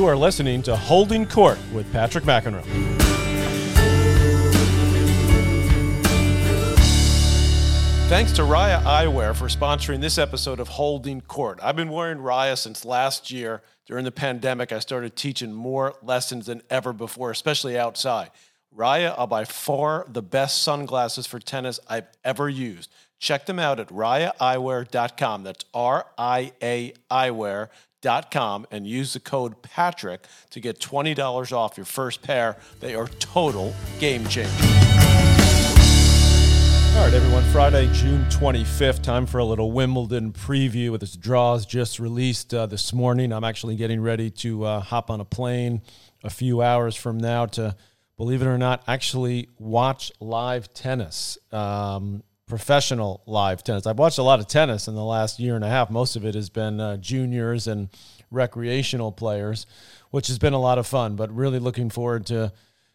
You are listening to Holding Court with Patrick McEnroe. Thanks to Ria Eyewear for sponsoring this episode of Holding Court. I've been wearing Ria since last year. During the pandemic, I started teaching more lessons than ever before, especially outside. Ria are by far the best sunglasses for tennis I've ever used. Check them out at riaeyewear.com. That's R I A eyewear.com and use the code Patrick to get $20 off your first pair. They are total game changers. All right, everyone. Friday, June 25th. Time for a little Wimbledon preview with its draws just released uh, this morning. I'm actually getting ready to uh, hop on a plane a few hours from now to, believe it or not, actually watch live tennis, um, professional live tennis. I've watched a lot of tennis in the last year and a half. Most of it has been uh, juniors and recreational players, which has been a lot of fun, but really looking forward to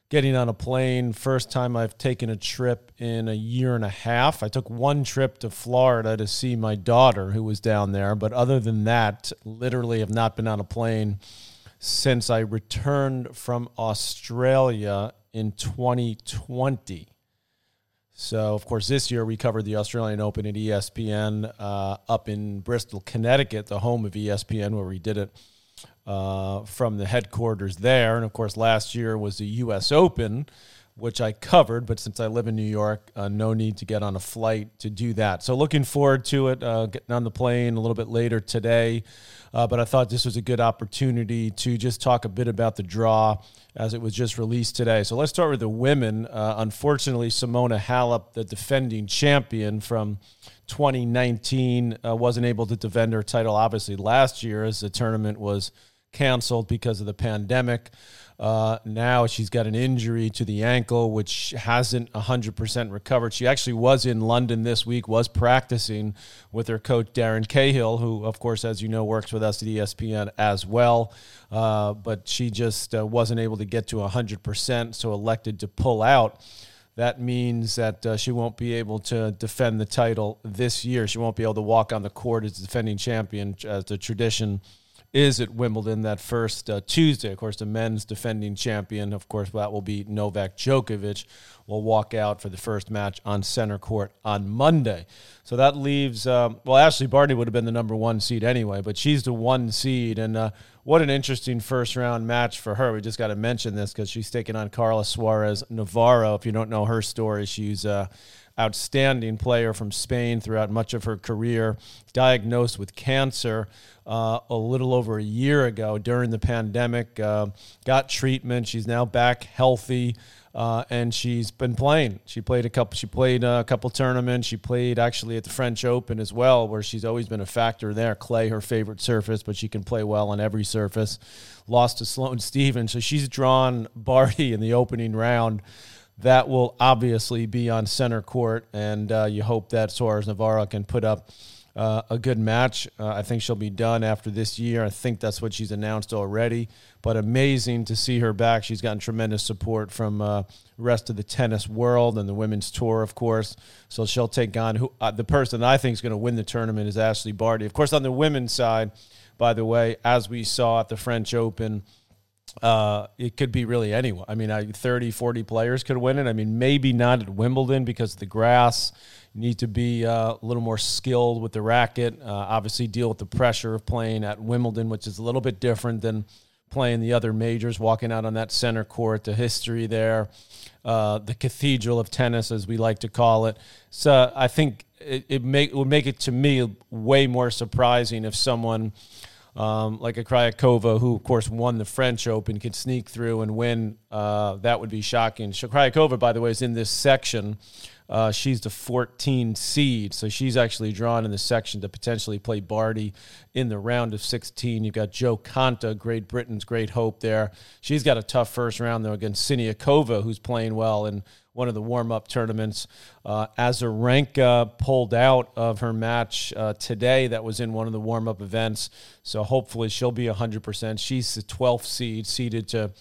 getting on a plane. First time I've taken a trip in a year and a half. I took one trip to Florida to see my daughter who was down there, but other than that, literally have not been on a plane since I returned from Australia in 2020. So, of course, this year we covered the Australian Open at ESPN uh, up in Bristol, Connecticut, the home of ESPN, where we did it uh, from the headquarters there. And of course, last year was the U.S. Open, which I covered. But since I live in New York, uh, no need to get on a flight to do that. So looking forward to it. Uh, getting on the plane a little bit later today. Uh, but I thought this was a good opportunity to just talk a bit about the draw as it was just released today. So let's start with the women. Uh, unfortunately, Simona Halep, the defending champion from 2019, uh, wasn't able to defend her title, obviously, last year as the tournament was canceled because of the pandemic. Uh, now she's got an injury to the ankle, which hasn't 100% recovered. She actually was in London this week, was practicing with her coach, Darren Cahill, who, of course, as you know, works with us at ESPN as well. Uh, but she just uh, wasn't able to get to 100%, so elected to pull out. That means that uh, she won't be able to defend the title this year. She won't be able to walk on the court as defending champion, as the tradition is at Wimbledon that first uh, Tuesday. Of course, the men's defending champion, of course, that will be Novak Djokovic, will walk out for the first match on center court on Monday. So that leaves, um, well, Ashley Barty would have been the number one seed anyway, but she's the one seed. And uh, what an interesting first round match for her. We just got to mention this because she's taking on Carla Suarez Navarro. If you don't know her story, she's. Uh, outstanding player from Spain throughout much of her career, diagnosed with cancer uh, a little over a year ago during the pandemic. Uh, got treatment. She's now back healthy. Uh, and she's been playing. She played a couple. She played a couple tournaments. She played actually at the French Open as well, where she's always been a factor there. Clay, her favorite surface, but she can play well on every surface. Lost to Sloane Stevens, so she's drawn Barty in the opening round that will obviously be on center court, and uh, you hope that Suarez Navarro can put up uh, a good match. Uh, I think she'll be done after this year. I think that's what she's announced already. But amazing to see her back. She's gotten tremendous support from uh, rest of the tennis world and the women's tour, of course. So she'll take on who uh, the person I think is going to win the tournament is Ashley Barty. Of course, on the women's side, by the way, as we saw at the French Open uh, it could be really anyone. I mean, 30, 40 players could win it. I mean, maybe not at Wimbledon because the grass. Need to be uh, a little more skilled with the racket. Uh, obviously, deal with the pressure of playing at Wimbledon, which is a little bit different than playing the other majors, walking out on that center court, the history there, uh, the cathedral of tennis, as we like to call it. So I think it, it, make, it would make it to me way more surprising if someone – um, like a Krejcikova, who of course won the French Open, could sneak through and win. Uh, that would be shocking. Krejcikova, by the way, is in this section. Uh, she's the 14 seed, so she's actually drawn in the section to potentially play Barty in the round of 16. You've got Jo Konta, Great Britain's great hope there. She's got a tough first round though against Siniakova, who's playing well and one of the warm up tournaments. Uh, Azarenka pulled out of her match uh, today that was in one of the warm up events. So hopefully she'll be 100%. She's the 12th seed, seeded to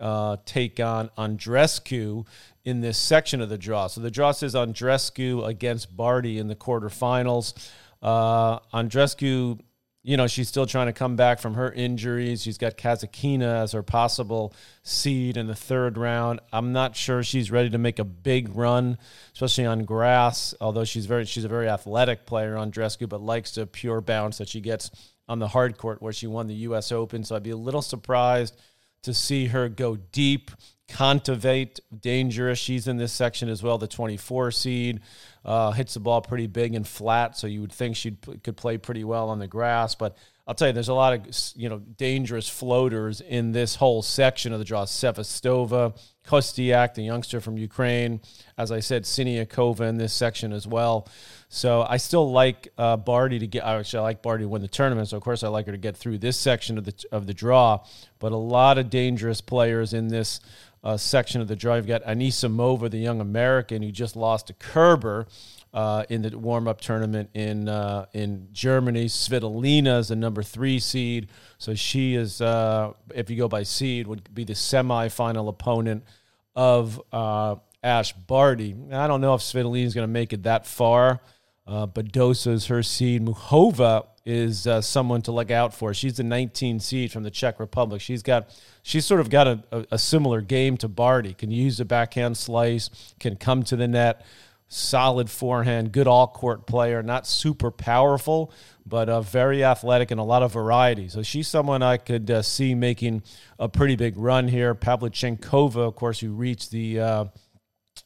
uh, take on Andreescu in this section of the draw. So the draw says Andreescu against Barty in the quarterfinals. Uh, Andreescu you know, she's still trying to come back from her injuries. She's got Kasatkina as her possible seed in the third round. I'm not sure she's ready to make a big run, especially on grass. Although she's very, she's a very athletic player Andreescu, but likes the pure bounce that she gets on the hard court where she won the U.S. Open. So I'd be a little surprised to see her go deep. Kontaveit, dangerous. She's in this section as well, the 24 seed. Uh, hits the ball pretty big and flat, so you would think she could play pretty well on the grass. But I'll tell you, there's a lot of you know dangerous floaters in this whole section of the draw. Sevastova, Kostyuk, the youngster from Ukraine. As I said, Siniakova in this section as well. So I still like uh, Barty to get. Actually, I like Barty to win the tournament. So of course, I like her to get through this section of the of the draw. But a lot of dangerous players in this uh, section of the draw. You've got Anisimova, the young American who just lost to Kerber uh, in the warm up tournament in uh, in Germany. Svitolina is the number three seed, so she is, uh, if you go by seed, would be the semifinal opponent of uh, Ash Barty. I don't know if Svitolina is going to make it that far. Uh, Badosa is her seed. Muchova is uh, someone to look out for. She's the 19 seed from the Czech Republic. She's got she's sort of got a, a, a similar game to Barty. Can use a backhand slice, can come to the net, solid forehand, good all court player, not super powerful, but uh, very athletic and a lot of variety. So she's someone I could uh, see making a pretty big run here. Pavlyuchenkova, of course, who reached the uh,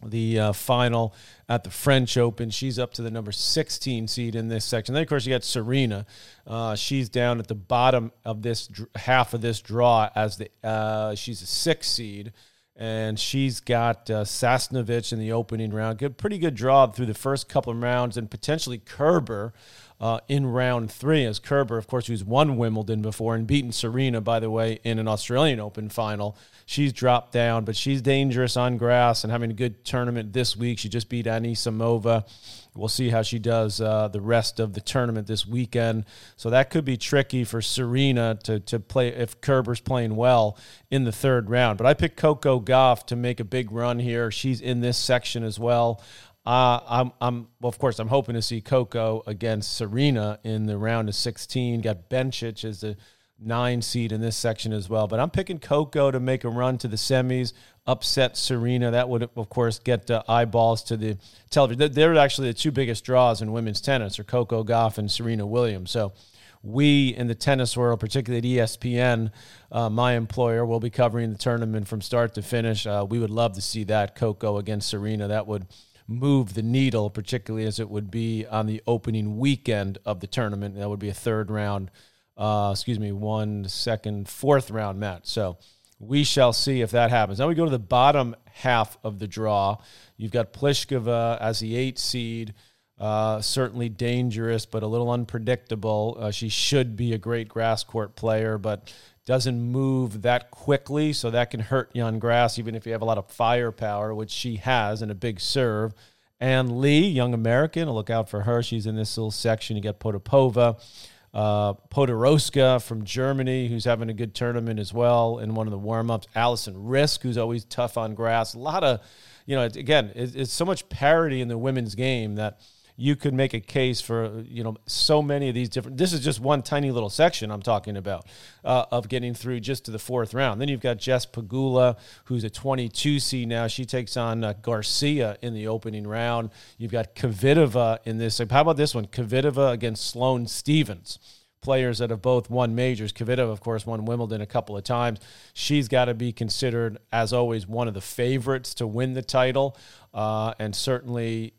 the uh, final at the French Open. She's up to the number 16 seed in this section. Then, of course, you got Serena. Uh, she's down at the bottom of this dr- half of this draw as the uh, she's a six seed. And she's got uh, Sasnovich in the opening round. Good, pretty good draw through the first couple of rounds, and potentially Kerber uh, in round three. As Kerber, of course, who's won Wimbledon before and beaten Serena, by the way, in an Australian Open final. She's dropped down, but she's dangerous on grass and having a good tournament this week. She just beat Anisimova. We'll see how she does uh, the rest of the tournament this weekend. So that could be tricky for Serena to, to play if Kerber's playing well in the third round. But I picked Coco Gauff to make a big run here. She's in this section as well. Uh, I'm, I'm, well, of course, I'm hoping to see Coco against Serena in the round of 16. Got Bencic as the nine seed in this section as well. But I'm picking Coco to make a run to the semis, upset Serena. That would, of course, get uh, eyeballs to the television. They're actually the two biggest draws in women's tennis, are Coco Gauff and Serena Williams. So we in the tennis world, particularly at ESPN, uh, my employer, will be covering the tournament from start to finish. Uh, we would love to see that Coco against Serena. That would move the needle, particularly as it would be on the opening weekend of the tournament. That would be a third round uh, excuse me, one second, fourth round match. So we shall see if that happens. Now we go to the bottom half of the draw. You've got Pliskova as the eight seed. Uh, certainly dangerous, but a little unpredictable. Uh, she should be a great grass court player, but doesn't move that quickly, so that can hurt you on grass, even if you have a lot of firepower, which she has, and a big serve. Ann Li, young American, look out for her. She's in this little section. You got Potapova uh, Podoroska from Germany, who's having a good tournament as well in one of the warm ups. Alison Riske, who's always tough on grass. A lot of, you know, again, it's so much parity in the women's game that you could make a case for you know so many of these different this is just one tiny little section i'm talking about uh, of getting through just to the fourth round then you've got jess Pegula, who's a 22 seed now she takes on uh, garcia in the opening round you've got kvitova in this how about this one kvitova against sloane stevens players that have both won majors. Kvitova, of course, won Wimbledon a couple of times. She's got to be considered, as always, one of the favorites to win the title. Uh, and certainly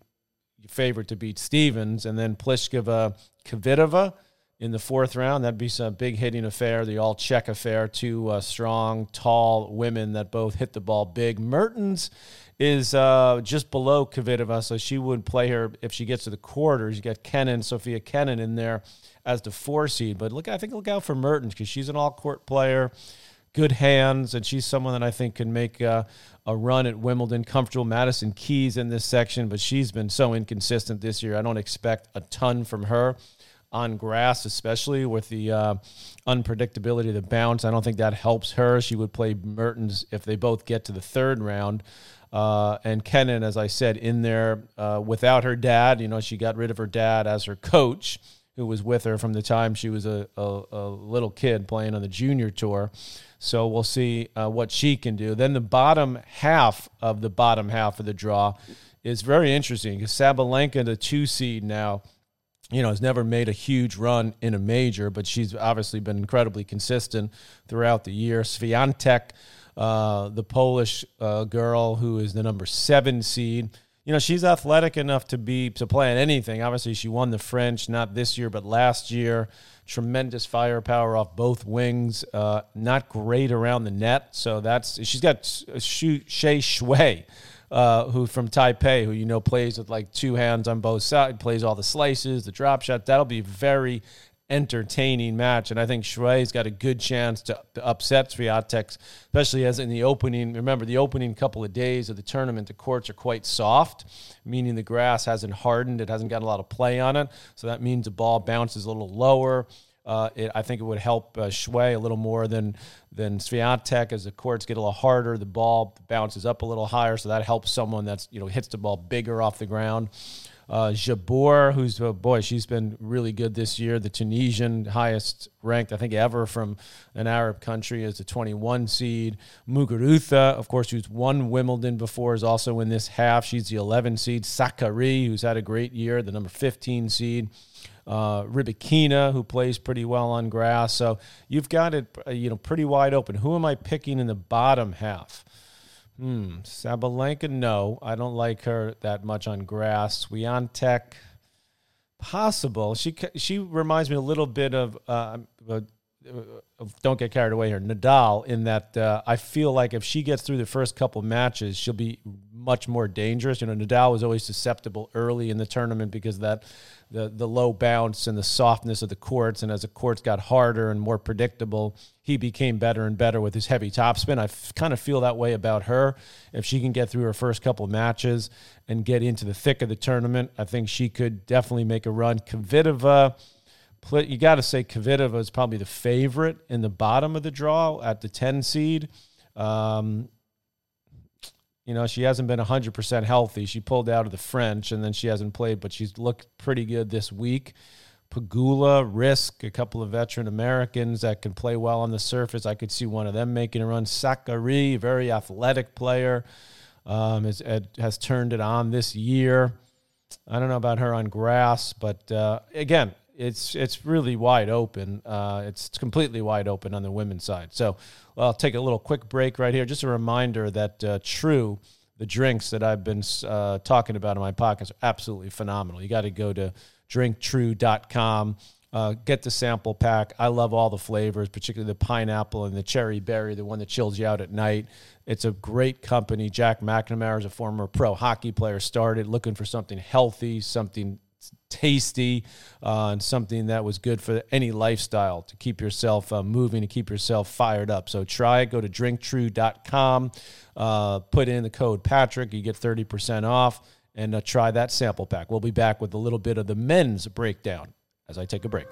favorite to beat Stevens, and then Pliskova Kvitova in the fourth round. That'd be some big hitting affair, the all Czech affair. Two uh, strong, tall women that both hit the ball big. Mertens is uh, just below Kvitova, so she would play her if she gets to the quarters. You got Kenin, Sophia Kenin in there as the four seed. But look, I think look out for Mertens because she's an all court player good hands, and she's someone that I think can make a run at Wimbledon. Comfortable Madison Keys in this section, but she's been so inconsistent this year. I don't expect a ton from her on grass, especially with the uh, unpredictability of the bounce. I don't think that helps her. She would play Mertens if they both get to the third round. Uh, and Kenin, as I said, in there uh, without her dad. You know, she got rid of her dad as her coach who was with her from the time she was a, a, a little kid playing on the junior tour. So we'll see uh, what she can do. Then the bottom half of the bottom half of the draw is very interesting because Sabalenka, the two seed now, you know, has never made a huge run in a major, but she's obviously been incredibly consistent throughout the year. Swiatek, uh, the Polish uh, girl who is the number seven seed you know, she's athletic enough to be to play in anything. Obviously, she won the French not this year but last year. Tremendous firepower off both wings. Uh, not great around the net, so that's she's got Hsieh Su-wei. Uh, who from Taipei, who you know plays with like two hands on both sides, plays all the slices, the drop shot. That'll be very entertaining match. And I think Shui's got a good chance to, upset Swiatek, especially as in the opening. Remember, the opening couple of days of the tournament, the courts are quite soft, meaning the grass hasn't hardened. It hasn't got a lot of play on it. So that means the ball bounces a little lower. Uh, it, I think it would help uh, Shui a little more than than Swiatek as the courts get a little harder. The ball bounces up a little higher, so that helps someone that's you know hits the ball bigger off the ground. Uh, Jabeur, who's a boy, she's been really good this year. The Tunisian, highest ranked, I think, ever from an Arab country, is the 21 seed. Muguruza, of course, who's won Wimbledon before, is also in this half. She's the 11 seed. Sakkari, who's had a great year, the number 15 seed. Uh, Rybakina, who plays pretty well on grass. So you've got it, uh, you know, pretty wide open. Who am I picking in the bottom half? Hmm. Sabalenka, no. I don't like her that much on grass. Swiatek, possible. She she reminds me a little bit of, uh, uh, don't get carried away here, Nadal, in that uh, I feel like if she gets through the first couple matches, she'll be much more dangerous. You know, Nadal was always susceptible early in the tournament because that the the low bounce and the softness of the courts. And as the courts got harder and more predictable, he became better and better with his heavy topspin. I f- kind of feel that way about her. If she can get through her first couple of matches and get into the thick of the tournament, I think she could definitely make a run. Kvitova, you got to say Kvitova is probably the favorite in the bottom of the draw at the 10 seed. Um, you know, she hasn't been 100% healthy. She pulled out of the French and then she hasn't played, but she's looked pretty good this week. Pegula, Riske, a couple of veteran Americans that can play well on the surface. I could see one of them making a run. Sakkari, very athletic player, um, has, has turned it on this year. I don't know about her on grass, but uh, again, it's it's really wide open. Uh, it's completely wide open on the women's side. So well, I'll take a little quick break right here. Just a reminder that uh, True, the drinks that I've been uh, talking about in my podcast, are absolutely phenomenal. You got to go to drinktrue.com. Uh, get the sample pack. I love all the flavors, particularly the pineapple and the cherry berry, the one that chills you out at night. It's a great company. Jack McNamara is a former pro hockey player, started looking for something healthy, something tasty uh, and something that was good for any lifestyle to keep yourself uh, moving to keep yourself fired up. So try it. Go to drinktrue.com uh, put in the code patrick you get 30% off and uh, try that sample pack. We'll be back with a little bit of the men's breakdown as i take a break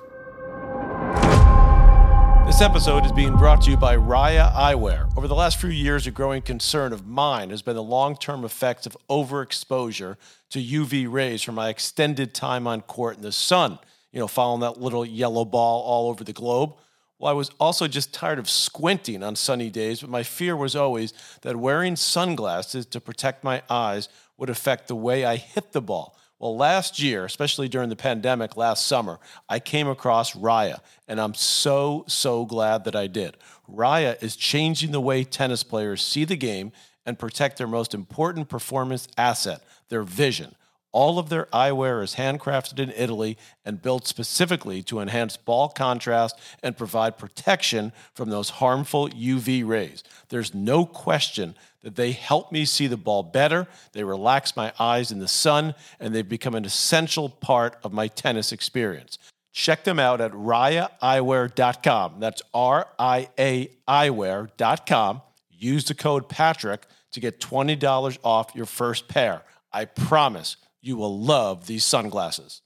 this episode is being brought to you by Ria Eyewear. Over the last few years, a growing concern of mine has been the long term effects of overexposure to UV rays from my extended time on court in the sun, you know, following that little yellow ball all over the globe. Well, I was also just tired of squinting on sunny days, but my fear was always that wearing sunglasses to protect my eyes would affect the way I hit the ball. Well, last year, especially during the pandemic last summer, I came across Ria, and I'm so, so glad that I did. Ria is changing the way tennis players see the game and protect their most important performance asset, their vision. All of their eyewear is handcrafted in Italy and built specifically to enhance ball contrast and provide protection from those harmful UV rays. There's no question that they help me see the ball better, they relax my eyes in the sun, and they've become an essential part of my tennis experience. Check them out at riaeyewear.com. That's R I A eyewear.com. Use the code Patrick to get $20 off your first pair. I promise you will love these sunglasses.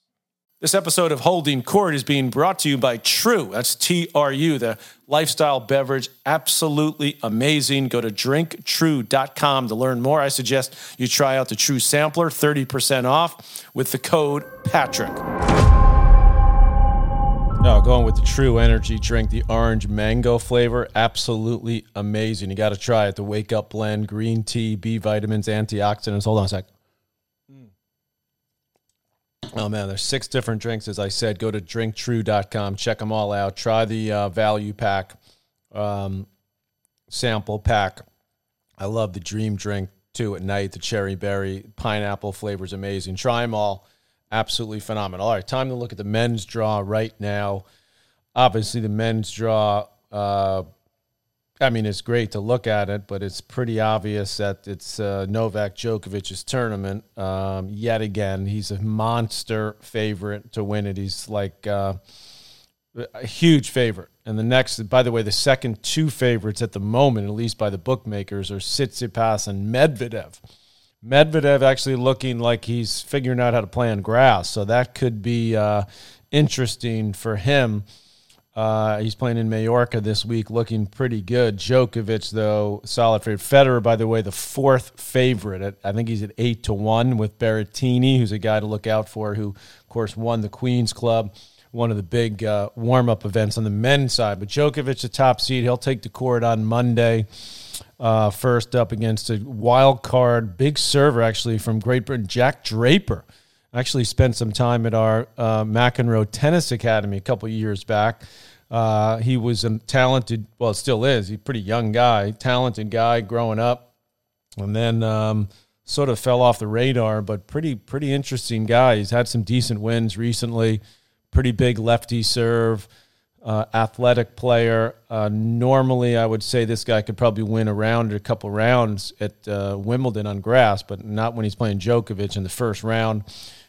This episode of Holding Court is being brought to you by True. That's T R U, the lifestyle beverage. Absolutely amazing. Go to drinktrue.com to learn more. I suggest you try out the True Sampler, 30% off with the code Patrick. No, going with the True Energy drink, the orange mango flavor, absolutely amazing. You got to try it. The Wake Up Blend, green tea, B vitamins, antioxidants. Hold on a sec. Oh man, there's six different drinks. As I said, go to drinktrue.com, check them all out. Try the uh, value pack, um, sample pack. I love the dream drink too at night. The cherry berry pineapple flavor is amazing. Try them all absolutely phenomenal. All right, time to look at the men's draw right now. Obviously, the men's draw. Uh, I mean, it's great to look at it, but it's pretty obvious that it's uh, Novak Djokovic's tournament. Um, yet again, he's a monster favorite to win it. He's like uh, a huge favorite. And the next, by the way, the second two favorites at the moment, at least by the bookmakers, are Tsitsipas and Medvedev. Medvedev actually looking like he's figuring out how to play on grass, so that could be uh, interesting for him. Uh, he's playing in Mallorca this week, looking pretty good. Djokovic, though, solid favorite. Federer, by the way, the fourth favorite. I think he's at eight to one with Berrettini, who's a guy to look out for, who, of course, won the Queens Club, one of the big uh, warm up events on the men's side. But Djokovic, the top seed, he'll take the court on Monday. Uh, first up against a wild card, big server actually from Great Britain, Jack Draper. Actually spent some time at our uh, McEnroe Tennis Academy a couple years back. Uh, he was a talented, well, still is. He's a pretty young guy, talented guy growing up, and then um, sort of fell off the radar. But pretty, pretty interesting guy. He's had some decent wins recently. Pretty big lefty serve uh, athletic player. Uh, normally, I would say this guy could probably win a round or a couple rounds at uh, Wimbledon on grass, but not when he's playing Djokovic in the first round.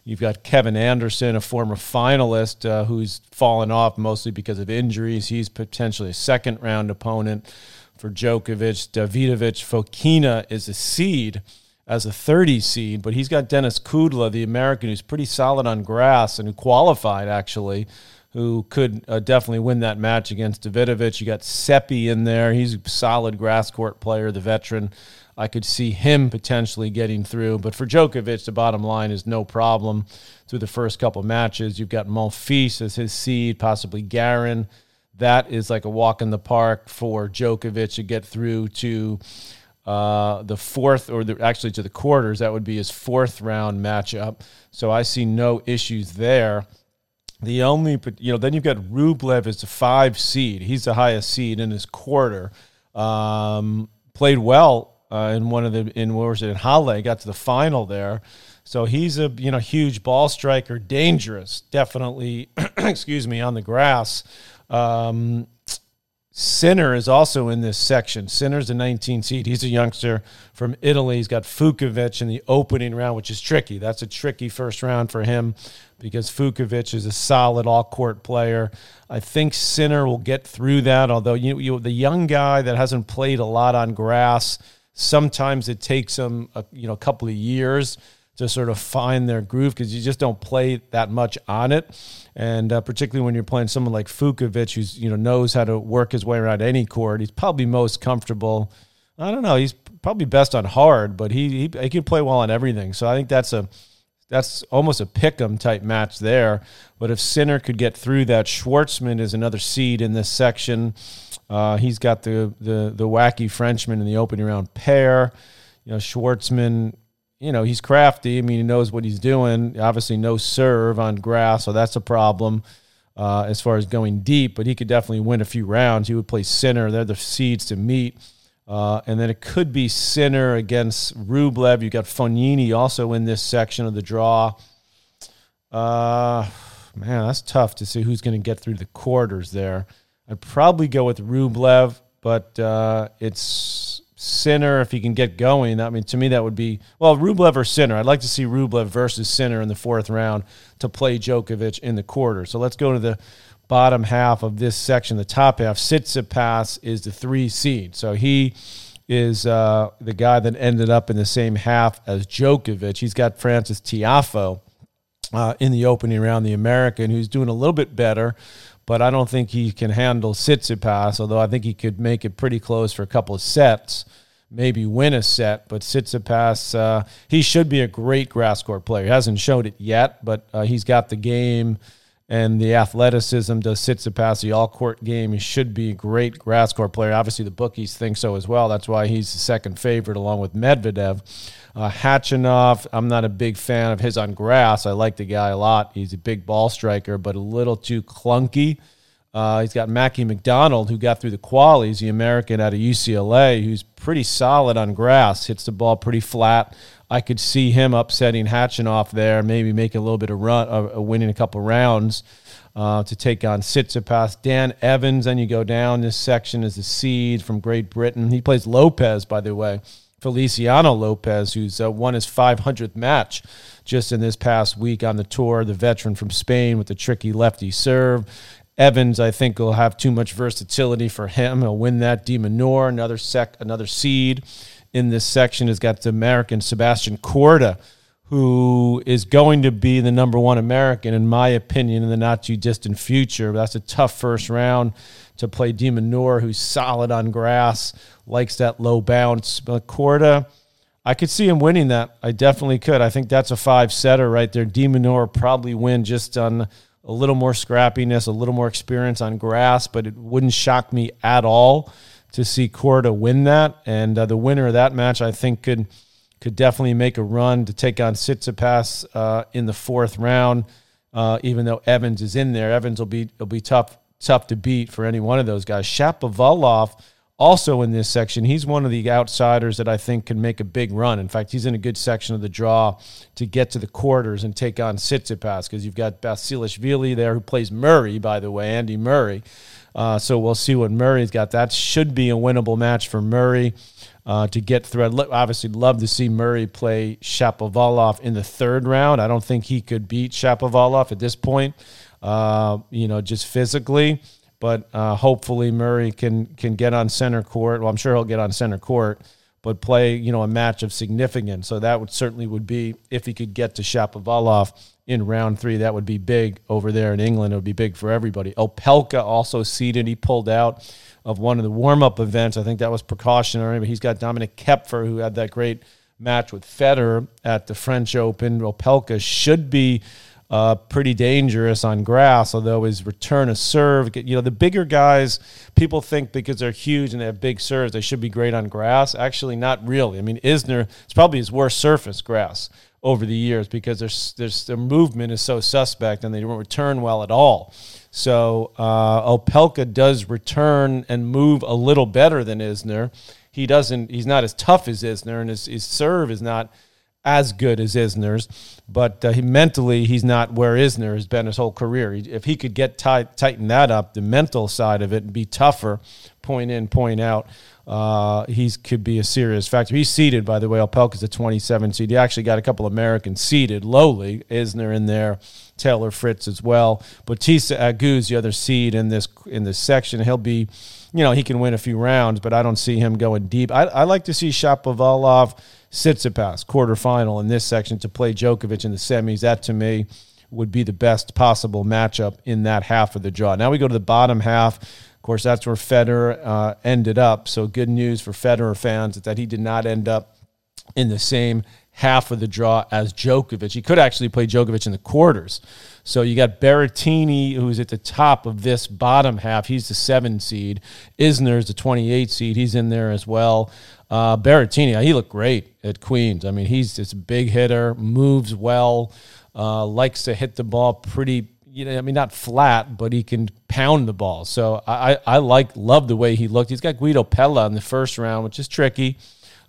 You've got Kevin Anderson, a former finalist uh, who's fallen off mostly because of injuries. He's potentially a second round opponent for Djokovic. Davidovich Fokina is a seed as a 30 seed, but he's got Denis Kudla, the American, who's pretty solid on grass and who qualified actually who could uh, definitely win that match against Davidovich. You got Seppi in there. He's a solid grass court player, the veteran. I could see him potentially getting through. But for Djokovic, the bottom line is no problem through the first couple matches. You've got Monfils as his seed, possibly Garin. That is like a walk in the park for Djokovic to get through to uh, the fourth, or the, actually to the quarters. That would be his fourth round matchup. So I see no issues there. The only, you know, then you've got Rublev as a five seed. He's the highest seed in his quarter. Um, played well uh, in one of the in what was it in Halle? Got to the final there. So he's a you know huge ball striker, dangerous, definitely. excuse me, on the grass. Um, Sinner is also in this section. Sinner's a 19 seed. He's a youngster from Italy. He's got Fucsovics in the opening round, which is tricky. That's a tricky first round for him because Fucsovics is a solid all court player. I think Sinner will get through that, although you, you the young guy that hasn't played a lot on grass, sometimes it takes him a, you know a couple of years to sort of find their groove because you just don't play that much on it. And uh, particularly when you're playing someone like Fucsovics, who's you know knows how to work his way around any court, he's probably most comfortable. I don't know. He's probably best on hard, but he he, he can play well on everything. So I think that's a that's almost a pick'em type match there. But if Sinner could get through that, Schwartzman is another seed in this section. Uh, he's got the, the the wacky Frenchman in the opening round Paire. You know, Schwartzman you know, he's crafty. I mean, he knows what he's doing. Obviously, no serve on grass, so that's a problem uh, as far as going deep. But he could definitely win a few rounds. He would play Sinner. They're the seeds to meet. Uh, and then it could be Sinner against Rublev. You've got Fognini also in this section of the draw. Uh, man, that's tough to see who's going to get through the quarters there. I'd probably go with Rublev, but uh, it's Sinner, if he can get going, I mean, to me, that would be, well, Rublev or Sinner. I'd like to see Rublev versus Sinner in the fourth round to play Djokovic in the quarter. So let's go to the bottom half of this section, the top half. Tsitsipas is the three seed. So he is uh, the guy that ended up in the same half as Djokovic. He's got Francis Tiafoe uh, in the opening round, the American, who's doing a little bit better but I don't think he can handle Tsitsipas, although I think he could make it pretty close for a couple of sets, maybe win a set. But Tsitsipas, uh, he should be a great grass court player. He hasn't showed it yet, but uh, he's got the game and the athleticism does Tsitsipas the all court game. He should be a great grass court player. Obviously, the bookies think so as well. That's why he's the second favorite along with Medvedev. Uh, Khachanov, I'm not a big fan of his on grass. I like the guy a lot. He's a big ball striker, but a little too clunky. Uh, he's got Mackie McDonald, who got through the qualies, the American out of UCLA, who's pretty solid on grass, hits the ball pretty flat. I could see him upsetting Khachanov there, maybe making a little bit of run, uh, winning a couple rounds uh, to take on Tsitsipas. Dan Evans, then you go down this section is the seed from Great Britain. He plays Lopez, by the way, Feliciano Lopez, who's uh, won his 500th match just in this past week on the tour. The veteran from Spain with the tricky lefty serve. Evans, I think, will have too much versatility for him. He'll win that. De Minaur, another sec, another seed in this section, has got the American Sebastian Korda, who is going to be the number one American, in my opinion, in the not too distant future. That's a tough first round to play De Minaur, who's solid on grass, likes that low bounce. But Korda, I could see him winning that. I definitely could. I think that's a five setter right there. De Minaur probably win just on a little more scrappiness, a little more experience on grass, but it wouldn't shock me at all to see Korda win that. And uh, the winner of that match, I think, could could definitely make a run to take on Tsitsipas uh, in the fourth round. Uh, even though Evans is in there, Evans will be will be tough tough to beat for any one of those guys. Shapovalov also in this section. He's one of the outsiders that I think can make a big run. In fact, he's in a good section of the draw to get to the quarters and take on Tsitsipas because you've got Basilashvili there who plays Murray, by the way, Andy Murray. Uh, so we'll see what Murray's got. That should be a winnable match for Murray uh, to get through. I'd obviously love to see Murray play Shapovalov in the third round. I don't think he could beat Shapovalov at this point, uh, you know, just physically but uh, hopefully Murray can can get on center court. Well, I'm sure he'll get on center court, but play you know a match of significance. So that would certainly would be if he could get to Shapovalov in round three. That would be big over there in England. It would be big for everybody. Opelka also seeded. He pulled out of one of the warm up events. I think that was precautionary. But he's got Dominik Koepfer, who had that great match with Federer at the French Open. Opelka should be uh, pretty dangerous on grass, although his return of serve, you know, the bigger guys, people think because they're huge and they have big serves, they should be great on grass. Actually, not really. I mean, Isner, it's probably his worst surface, grass, over the years because there's, there's, their movement is so suspect and they don't return well at all. So uh, Opelka does return and move a little better than Isner. He doesn't, he's not as tough as Isner, and his, his serve is not – as good as Isner's, but uh, he mentally he's not where Isner has been his whole career. He, if he could get tight, tighten that up, the mental side of it, and be tougher, point in, point out, uh, he could be a serious factor. He's seeded, by the way. Opelka's a 27 seed. He actually got a couple of Americans seeded lowly. Isner in there, Taylor Fritz as well. Bautista Agut's the other seed in this in this section. He'll be, you know, he can win a few rounds, but I don't see him going deep. I, I like to see Shapovalov Tsitsipas quarterfinal in this section to play Djokovic in the semis. That to me would be the best possible matchup in that half of the draw. Now we go to the bottom half. Of course, that's where Federer uh, ended up. So good news for Federer fans that he did not end up in the same half of the draw as Djokovic. He could actually play Djokovic in the quarters. So you got Berrettini, who's at the top of this bottom half. He's the seven seed. Isner's the 28 seed. He's in there as well. Uh, Berrettini, he looked great at Queens. I mean, he's just a big hitter, moves well, uh, likes to hit the ball pretty. You know, I mean, not flat, but he can pound the ball. So I, I like love the way he looked. He's got Guido Pella in the first round, which is tricky.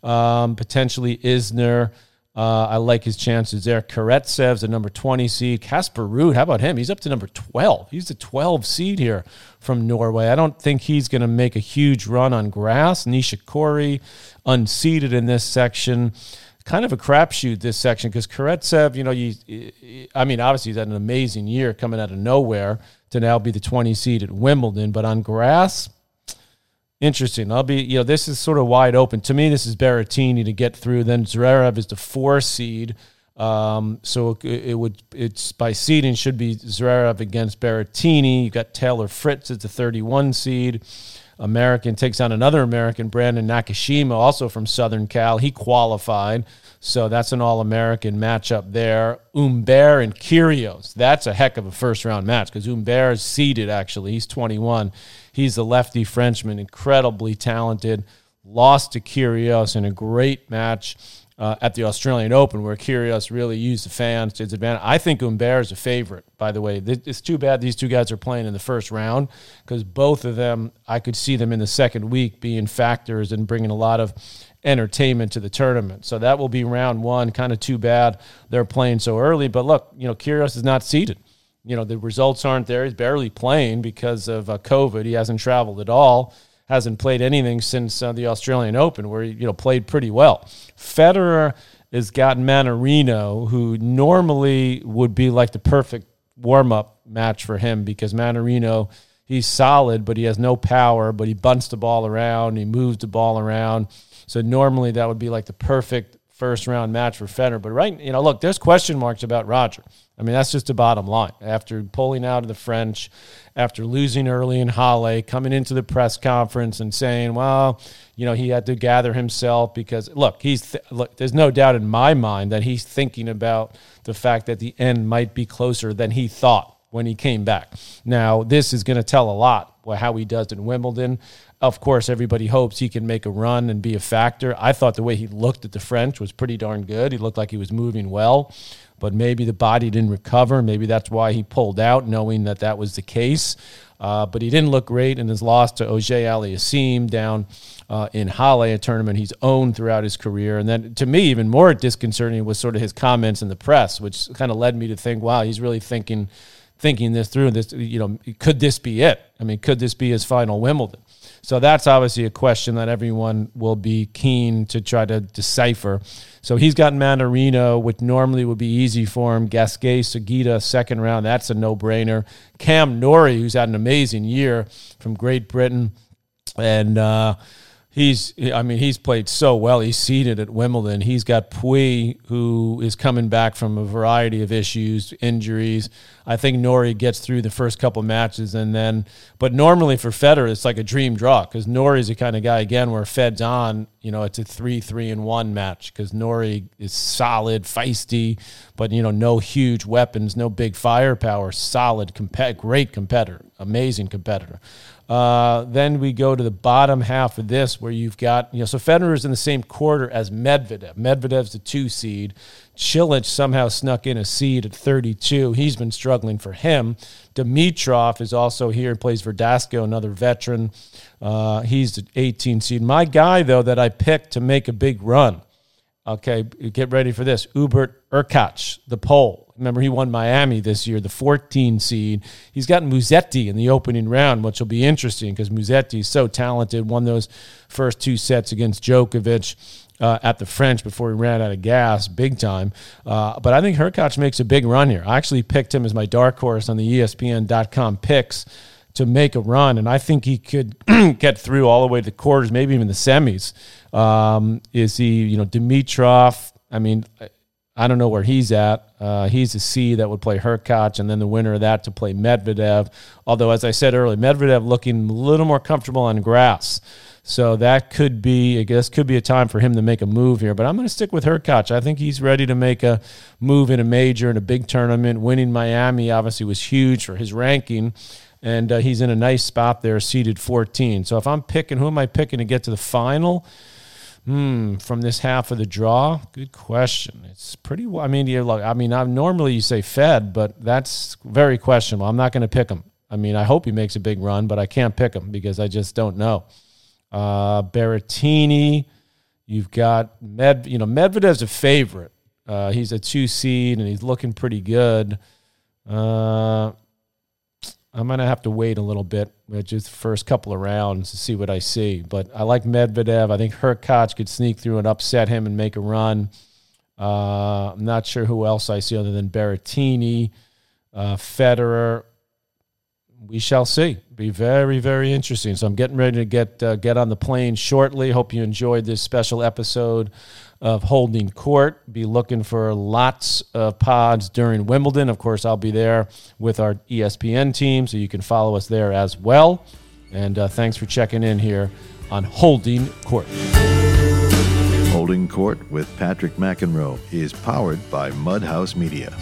Um, potentially Isner. Uh, I like his chances there. Karatsev's the number 20 seed. Casper Ruud, how about him? He's up to number 12. He's the 12 seed here from Norway. I don't think he's going to make a huge run on grass. Nishikori, unseeded in this section. Kind of a crapshoot this section because Karatsev, you know, you, I mean, obviously he's had an amazing year coming out of nowhere to now be the 20 seed at Wimbledon, but on grass, Interesting. I'll be, you know, this is sort of wide open. To me, this is Berrettini to get through. Then Zverev is the four seed. Um, so it, it, would, it's by seeding should be Zverev against Berrettini. You've got Taylor Fritz as the 31 seed. American takes on another American, Brandon Nakashima, also from Southern Cal. He qualified. So that's an All American matchup there. Humbert and Kyrgios. That's a heck of a first round match because Humbert is seeded, actually. He's 21. He's a lefty Frenchman, incredibly talented. Lost to Kyrgios in a great match uh, at the Australian Open, where Kyrgios really used the fans to his advantage. I think Humbert is a favorite, by the way. It's too bad these two guys are playing in the first round because both of them, I could see them in the second week being factors and bringing a lot of entertainment to the tournament. So that will be round one. Kind of too bad they're playing so early. But look, you know, Kyrgios is not seeded. You know, the results aren't there. He's barely playing because of uh, COVID. He hasn't traveled at all hasn't played anything since uh, the Australian Open, where he you know played pretty well. Federer has got Mannarino, who normally would be like the perfect warm up match for him because Mannarino he's solid, but he has no power, but he bunts the ball around, he moves the ball around. So normally that would be like the perfect first round match for Federer. But right, you know, look, there's question marks about Roger. I mean, that's just the bottom line. After pulling out of the French, after losing early in Halle, coming into the press conference and saying, well, you know, he had to gather himself because, look, he's th- look, there's no doubt in my mind that he's thinking about the fact that the end might be closer than he thought when he came back. Now, this is going to tell a lot how he does in Wimbledon. Of course, everybody hopes he can make a run and be a factor. I thought the way he looked at the French was pretty darn good. He looked like he was moving well but maybe the body didn't recover. Maybe that's why he pulled out, knowing that that was the case. Uh, but he didn't look great in his loss to Auger-Aliassime down uh, in Halle, a tournament he's owned throughout his career. And then to me, even more disconcerting was sort of his comments in the press, which kind of led me to think, wow, he's really thinking thinking this through. This, you know, could this be it? I mean, could this be his final Wimbledon? So that's obviously a question that everyone will be keen to try to decipher. So he's got Mannarino, which normally would be easy for him. Gasquet, Sugita, second round. That's a no brainer. Cam Norrie, who's had an amazing year from Great Britain. And, uh, he's I mean he's played so well. He's seeded at Wimbledon. He's got Pouille who is coming back from a variety of issues, injuries. I think Norrie gets through the first couple matches and then but normally for Federer it's like a dream draw cuz Norrie's the kind of guy again where Fed's on, you know, it's a 3-3 and 1 match cuz Norrie is solid, feisty, but you know no huge weapons, no big firepower, solid, great competitor, amazing competitor. Uh, then we go to the bottom half of this where you've got, you know, so Federer is in the same quarter as Medvedev. Medvedev's the two seed. Cilic somehow snuck in a seed at 32. He's been struggling for him. Dimitrov is also here and plays Verdasco, another veteran. Uh, he's the 18 seed. My guy, though, that I picked to make a big run. Okay, get ready for this. Hubert Hurkacz, the Pole. Remember, he won Miami this year, the 14 seed. He's got Musetti in the opening round, which will be interesting because Musetti is so talented. Won those first two sets against Djokovic. Uh, at the French before he ran out of gas, big time. Uh, but I think Hurkacz makes a big run here. I actually picked him as my dark horse on the ESPN.com picks to make a run, and I think he could get through all the way to the quarters, maybe even the semis. Um, is he, you know, Dimitrov? I mean, I don't know where he's at. Uh, he's a C that would play Hurkacz, and then the winner of that to play Medvedev. Although, as I said earlier, Medvedev looking a little more comfortable on grass. So that could be, I guess, could be a time for him to make a move here. But I'm going to stick with Hurkacz. I think he's ready to make a move in a major, in a big tournament. Winning Miami obviously was huge for his ranking. And uh, he's in a nice spot there, seeded 14. So if I'm picking, who am I picking to get to the final? Hmm, from this half of the draw, good question. It's pretty. I mean, you look. I mean, I'm normally you say Fed, but that's very questionable. I'm not going to pick him. I mean, I hope he makes a big run, but I can't pick him because I just don't know. Uh, Berrettini, you've got Med. You know, Medvedev's a favorite. Uh, he's a two seed and he's looking pretty good. Uh, I'm going to have to wait a little bit, just the first couple of rounds to see what I see. But I like Medvedev. I think Hurkacz could sneak through and upset him and make a run. Uh, I'm not sure who else I see other than Berrettini, uh, Federer. We shall see. Be very, very interesting. So I'm getting ready to get uh, get on the plane shortly. Hope you enjoyed this special episode of holding court. Be looking for lots of pods during Wimbledon. Of course, I'll be there with our ESPN team, so you can follow us there as well. And uh, thanks for checking in here on Holding Court. Holding Court with Patrick McEnroe is powered by Mudhouse Media.